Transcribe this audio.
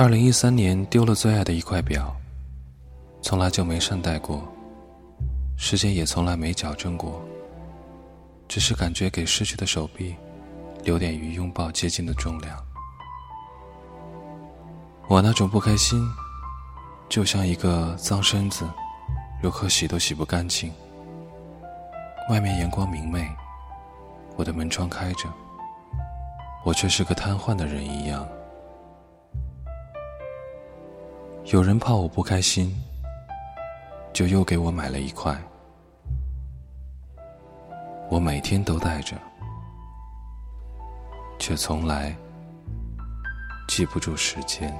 二零一三年丢了最爱的一块表，从来就没善待过，时间也从来没矫正过，只是感觉给失去的手臂留点与拥抱接近的重量。我那种不开心，就像一个脏身子，如何洗都洗不干净。外面阳光明媚，我的门窗开着，我却是个瘫痪的人一样。有人怕我不开心，就又给我买了一块，我每天都带着，却从来记不住时间。